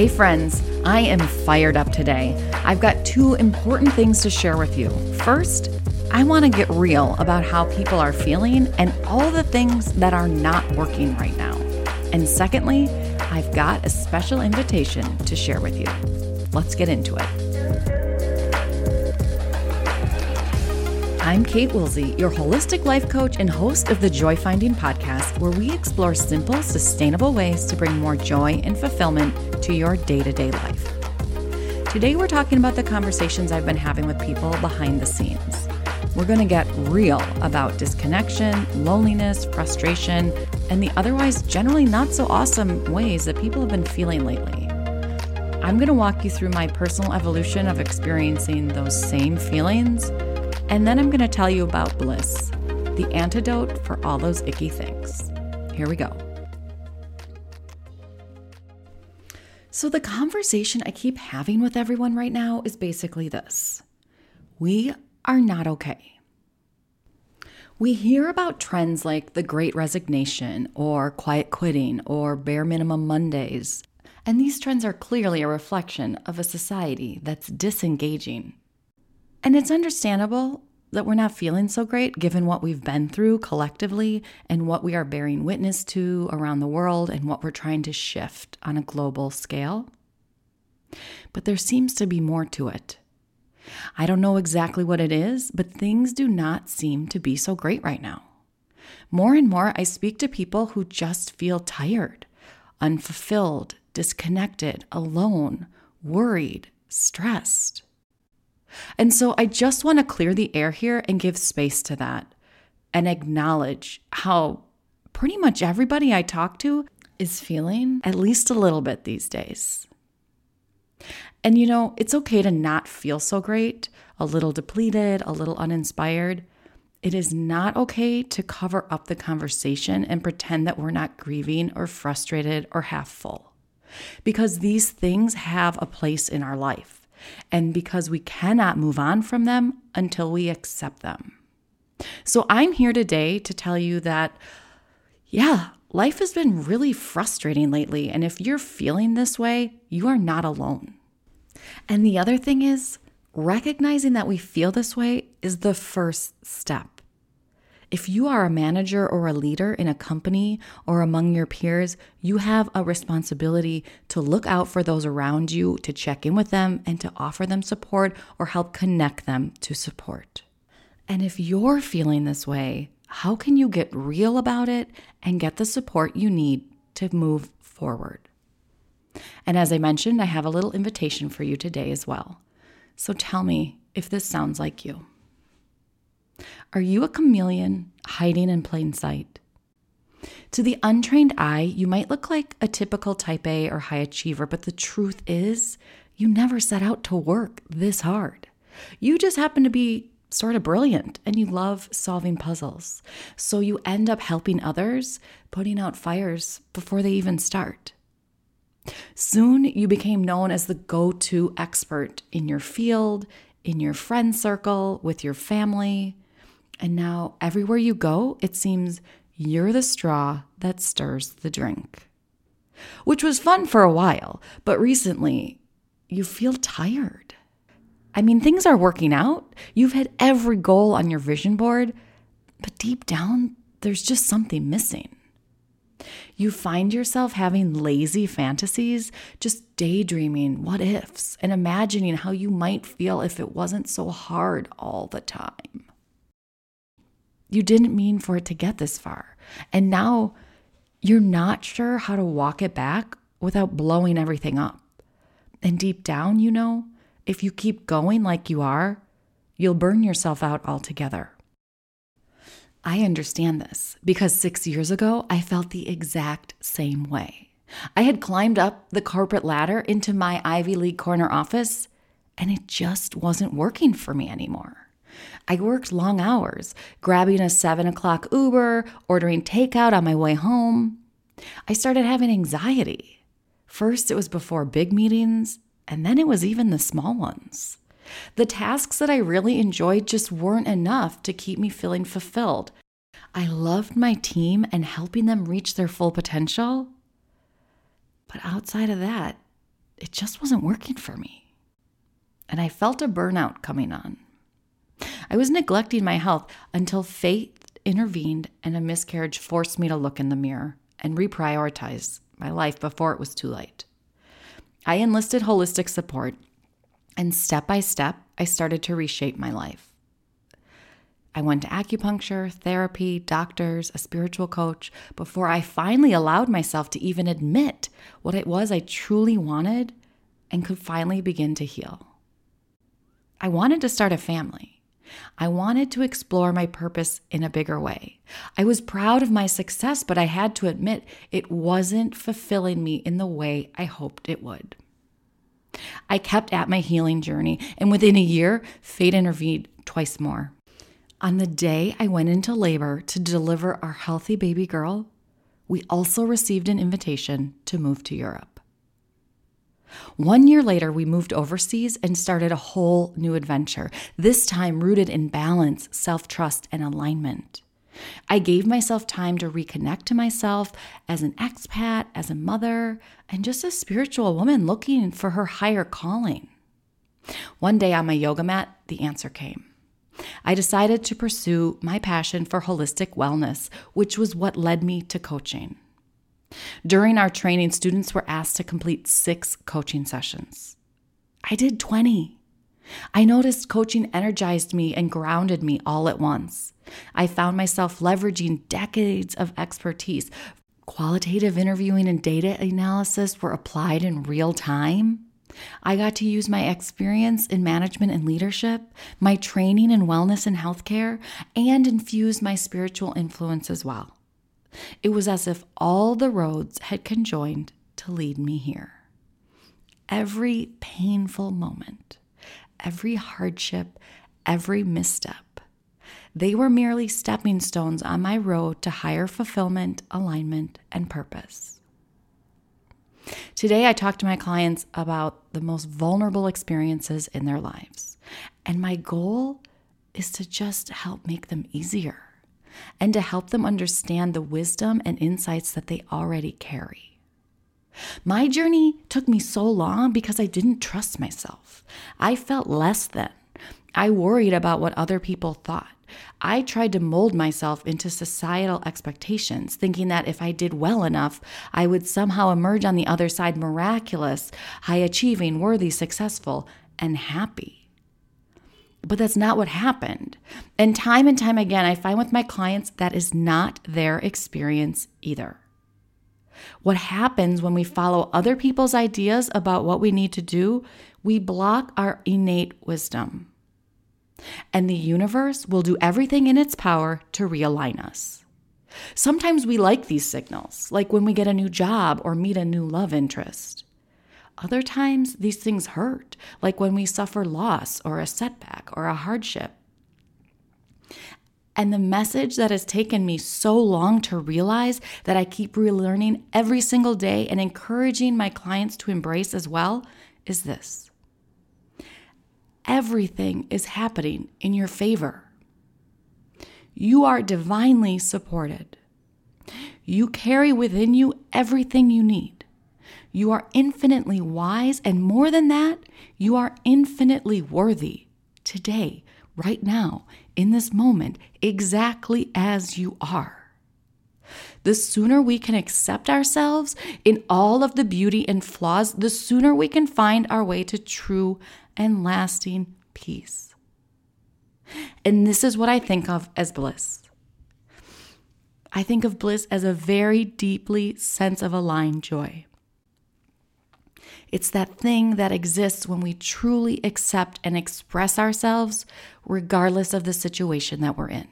Hey, friends, I am fired up today. I've got two important things to share with you. First, I want to get real about how people are feeling and all the things that are not working right now. And secondly, I've got a special invitation to share with you. Let's get into it. I'm Kate Woolsey, your holistic life coach and host of the Joy Finding Podcast, where we explore simple, sustainable ways to bring more joy and fulfillment to your day to day life. Today, we're talking about the conversations I've been having with people behind the scenes. We're going to get real about disconnection, loneliness, frustration, and the otherwise generally not so awesome ways that people have been feeling lately. I'm going to walk you through my personal evolution of experiencing those same feelings and then I'm going to tell you about bliss, the antidote for all those icky things. Here we go. So, the conversation I keep having with everyone right now is basically this We are not okay. We hear about trends like the great resignation or quiet quitting or bare minimum Mondays. And these trends are clearly a reflection of a society that's disengaging and it's understandable that we're not feeling so great given what we've been through collectively and what we are bearing witness to around the world and what we're trying to shift on a global scale. But there seems to be more to it. I don't know exactly what it is, but things do not seem to be so great right now. More and more, I speak to people who just feel tired, unfulfilled, disconnected, alone, worried, stressed. And so I just want to clear the air here and give space to that and acknowledge how pretty much everybody I talk to is feeling at least a little bit these days. And you know, it's okay to not feel so great, a little depleted, a little uninspired. It is not okay to cover up the conversation and pretend that we're not grieving or frustrated or half full. Because these things have a place in our life and because we cannot move on from them until we accept them. So I'm here today to tell you that, yeah, life has been really frustrating lately. And if you're feeling this way, you are not alone. And the other thing is, recognizing that we feel this way is the first step. If you are a manager or a leader in a company or among your peers, you have a responsibility to look out for those around you, to check in with them, and to offer them support or help connect them to support. And if you're feeling this way, how can you get real about it and get the support you need to move forward? And as I mentioned, I have a little invitation for you today as well. So tell me if this sounds like you. Are you a chameleon hiding in plain sight? To the untrained eye, you might look like a typical type A or high achiever, but the truth is, you never set out to work this hard. You just happen to be sort of brilliant and you love solving puzzles. So you end up helping others, putting out fires before they even start. Soon you became known as the go to expert in your field, in your friend circle, with your family. And now, everywhere you go, it seems you're the straw that stirs the drink. Which was fun for a while, but recently, you feel tired. I mean, things are working out. You've hit every goal on your vision board, but deep down, there's just something missing. You find yourself having lazy fantasies, just daydreaming what ifs and imagining how you might feel if it wasn't so hard all the time. You didn't mean for it to get this far. And now you're not sure how to walk it back without blowing everything up. And deep down, you know, if you keep going like you are, you'll burn yourself out altogether. I understand this because six years ago, I felt the exact same way. I had climbed up the corporate ladder into my Ivy League corner office, and it just wasn't working for me anymore. I worked long hours, grabbing a seven o'clock Uber, ordering takeout on my way home. I started having anxiety. First, it was before big meetings, and then it was even the small ones. The tasks that I really enjoyed just weren't enough to keep me feeling fulfilled. I loved my team and helping them reach their full potential. But outside of that, it just wasn't working for me. And I felt a burnout coming on. I was neglecting my health until faith intervened and a miscarriage forced me to look in the mirror and reprioritize my life before it was too late. I enlisted holistic support, and step by step, I started to reshape my life. I went to acupuncture, therapy, doctors, a spiritual coach before I finally allowed myself to even admit what it was I truly wanted and could finally begin to heal. I wanted to start a family. I wanted to explore my purpose in a bigger way. I was proud of my success, but I had to admit it wasn't fulfilling me in the way I hoped it would. I kept at my healing journey, and within a year, fate intervened twice more. On the day I went into labor to deliver our healthy baby girl, we also received an invitation to move to Europe. One year later, we moved overseas and started a whole new adventure, this time rooted in balance, self trust, and alignment. I gave myself time to reconnect to myself as an expat, as a mother, and just a spiritual woman looking for her higher calling. One day on my yoga mat, the answer came. I decided to pursue my passion for holistic wellness, which was what led me to coaching. During our training, students were asked to complete six coaching sessions. I did 20. I noticed coaching energized me and grounded me all at once. I found myself leveraging decades of expertise. Qualitative interviewing and data analysis were applied in real time. I got to use my experience in management and leadership, my training in wellness and healthcare, and infuse my spiritual influence as well. It was as if all the roads had conjoined to lead me here. Every painful moment, every hardship, every misstep, they were merely stepping stones on my road to higher fulfillment, alignment, and purpose. Today, I talk to my clients about the most vulnerable experiences in their lives. And my goal is to just help make them easier and to help them understand the wisdom and insights that they already carry. My journey took me so long because I didn't trust myself. I felt less than. I worried about what other people thought. I tried to mold myself into societal expectations, thinking that if I did well enough, I would somehow emerge on the other side miraculous, high achieving, worthy, successful, and happy. But that's not what happened. And time and time again, I find with my clients that is not their experience either. What happens when we follow other people's ideas about what we need to do, we block our innate wisdom and the universe will do everything in its power to realign us. Sometimes we like these signals, like when we get a new job or meet a new love interest. Other times, these things hurt, like when we suffer loss or a setback or a hardship. And the message that has taken me so long to realize that I keep relearning every single day and encouraging my clients to embrace as well is this everything is happening in your favor. You are divinely supported. You carry within you everything you need. You are infinitely wise, and more than that, you are infinitely worthy today, right now, in this moment, exactly as you are. The sooner we can accept ourselves in all of the beauty and flaws, the sooner we can find our way to true and lasting peace. And this is what I think of as bliss. I think of bliss as a very deeply sense of aligned joy. It's that thing that exists when we truly accept and express ourselves, regardless of the situation that we're in.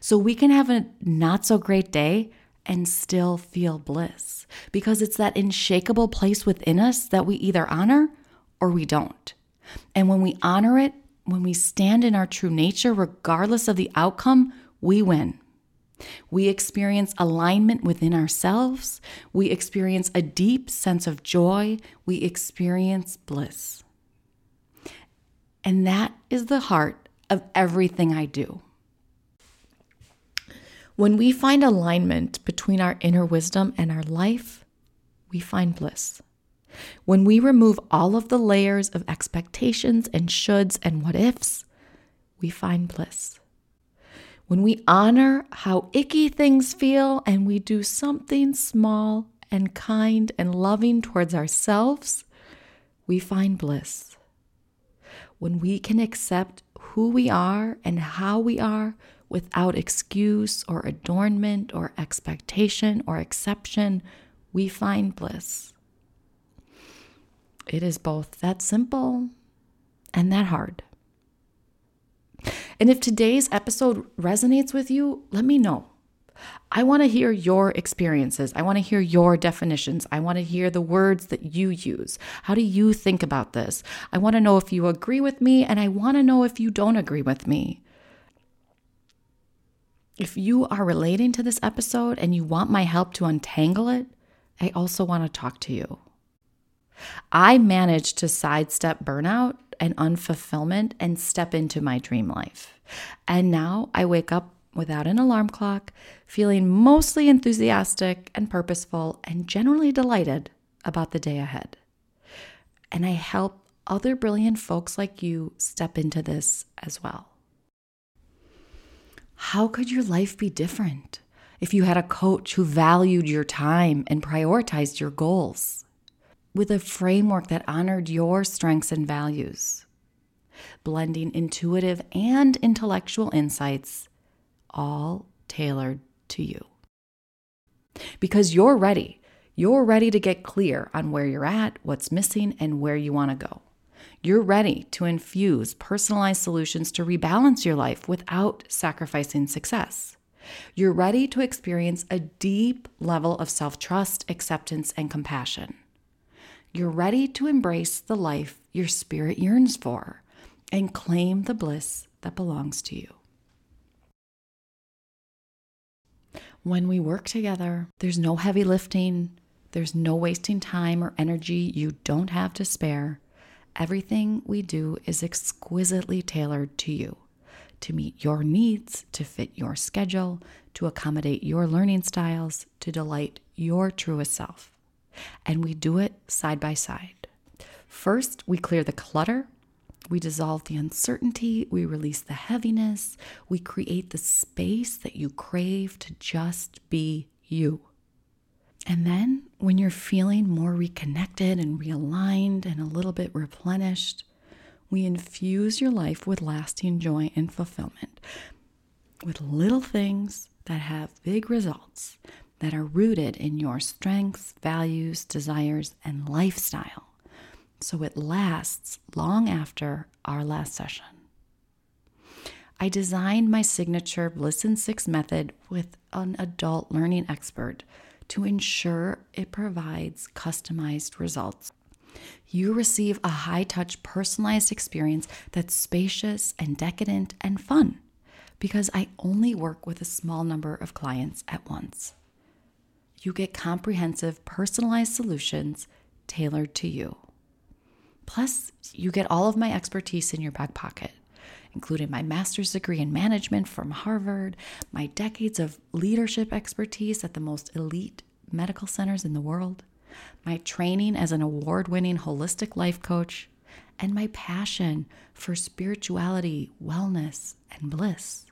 So we can have a not so great day and still feel bliss because it's that unshakable place within us that we either honor or we don't. And when we honor it, when we stand in our true nature, regardless of the outcome, we win. We experience alignment within ourselves. We experience a deep sense of joy. We experience bliss. And that is the heart of everything I do. When we find alignment between our inner wisdom and our life, we find bliss. When we remove all of the layers of expectations and shoulds and what ifs, we find bliss. When we honor how icky things feel and we do something small and kind and loving towards ourselves, we find bliss. When we can accept who we are and how we are without excuse or adornment or expectation or exception, we find bliss. It is both that simple and that hard. And if today's episode resonates with you, let me know. I want to hear your experiences. I want to hear your definitions. I want to hear the words that you use. How do you think about this? I want to know if you agree with me, and I want to know if you don't agree with me. If you are relating to this episode and you want my help to untangle it, I also want to talk to you. I managed to sidestep burnout and unfulfillment and step into my dream life. And now I wake up without an alarm clock, feeling mostly enthusiastic and purposeful and generally delighted about the day ahead. And I help other brilliant folks like you step into this as well. How could your life be different if you had a coach who valued your time and prioritized your goals with a framework that honored your strengths and values? Blending intuitive and intellectual insights all tailored to you. Because you're ready. You're ready to get clear on where you're at, what's missing, and where you want to go. You're ready to infuse personalized solutions to rebalance your life without sacrificing success. You're ready to experience a deep level of self trust, acceptance, and compassion. You're ready to embrace the life your spirit yearns for and claim the bliss that belongs to you. When we work together, there's no heavy lifting, there's no wasting time or energy you don't have to spare. Everything we do is exquisitely tailored to you to meet your needs, to fit your schedule, to accommodate your learning styles, to delight your truest self. And we do it side by side. First, we clear the clutter we dissolve the uncertainty, we release the heaviness, we create the space that you crave to just be you. And then, when you're feeling more reconnected and realigned and a little bit replenished, we infuse your life with lasting joy and fulfillment with little things that have big results that are rooted in your strengths, values, desires, and lifestyle so it lasts long after our last session. I designed my signature Bliss Six method with an adult learning expert to ensure it provides customized results. You receive a high touch, personalized experience that's spacious and decadent and fun because I only work with a small number of clients at once. You get comprehensive, personalized solutions tailored to you. Plus, you get all of my expertise in your back pocket, including my master's degree in management from Harvard, my decades of leadership expertise at the most elite medical centers in the world, my training as an award winning holistic life coach, and my passion for spirituality, wellness, and bliss.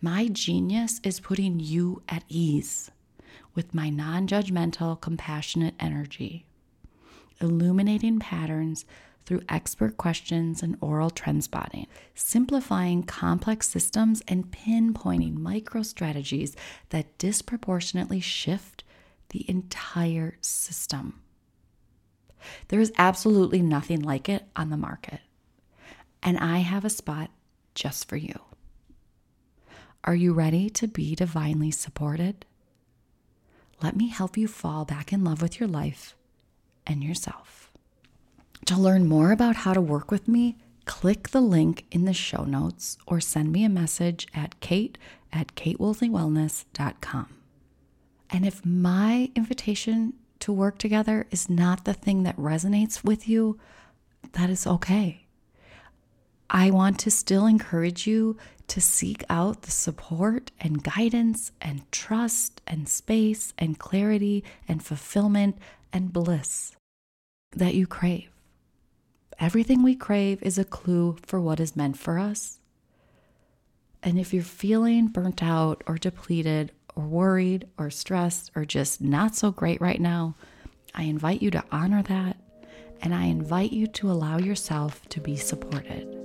My genius is putting you at ease with my non judgmental, compassionate energy illuminating patterns through expert questions and oral trend spotting, simplifying complex systems and pinpointing micro strategies that disproportionately shift the entire system. There is absolutely nothing like it on the market, and I have a spot just for you. Are you ready to be divinely supported? Let me help you fall back in love with your life and yourself. To learn more about how to work with me, click the link in the show notes or send me a message at kate at katewoolseywellness.com. And if my invitation to work together is not the thing that resonates with you, that is okay. I want to still encourage you to seek out the support and guidance and trust and space and clarity and fulfillment and bliss that you crave. Everything we crave is a clue for what is meant for us. And if you're feeling burnt out or depleted or worried or stressed or just not so great right now, I invite you to honor that and I invite you to allow yourself to be supported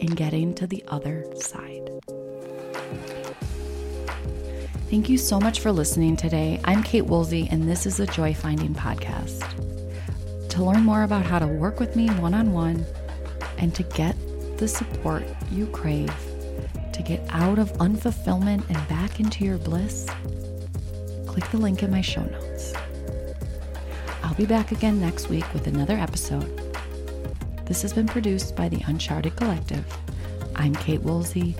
in getting to the other side. Thank you so much for listening today. I'm Kate Woolsey, and this is a Joy Finding Podcast. To learn more about how to work with me one on one and to get the support you crave to get out of unfulfillment and back into your bliss, click the link in my show notes. I'll be back again next week with another episode. This has been produced by the Uncharted Collective. I'm Kate Woolsey.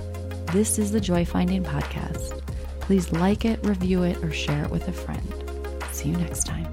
This is the Joy Finding Podcast. Please like it, review it, or share it with a friend. See you next time.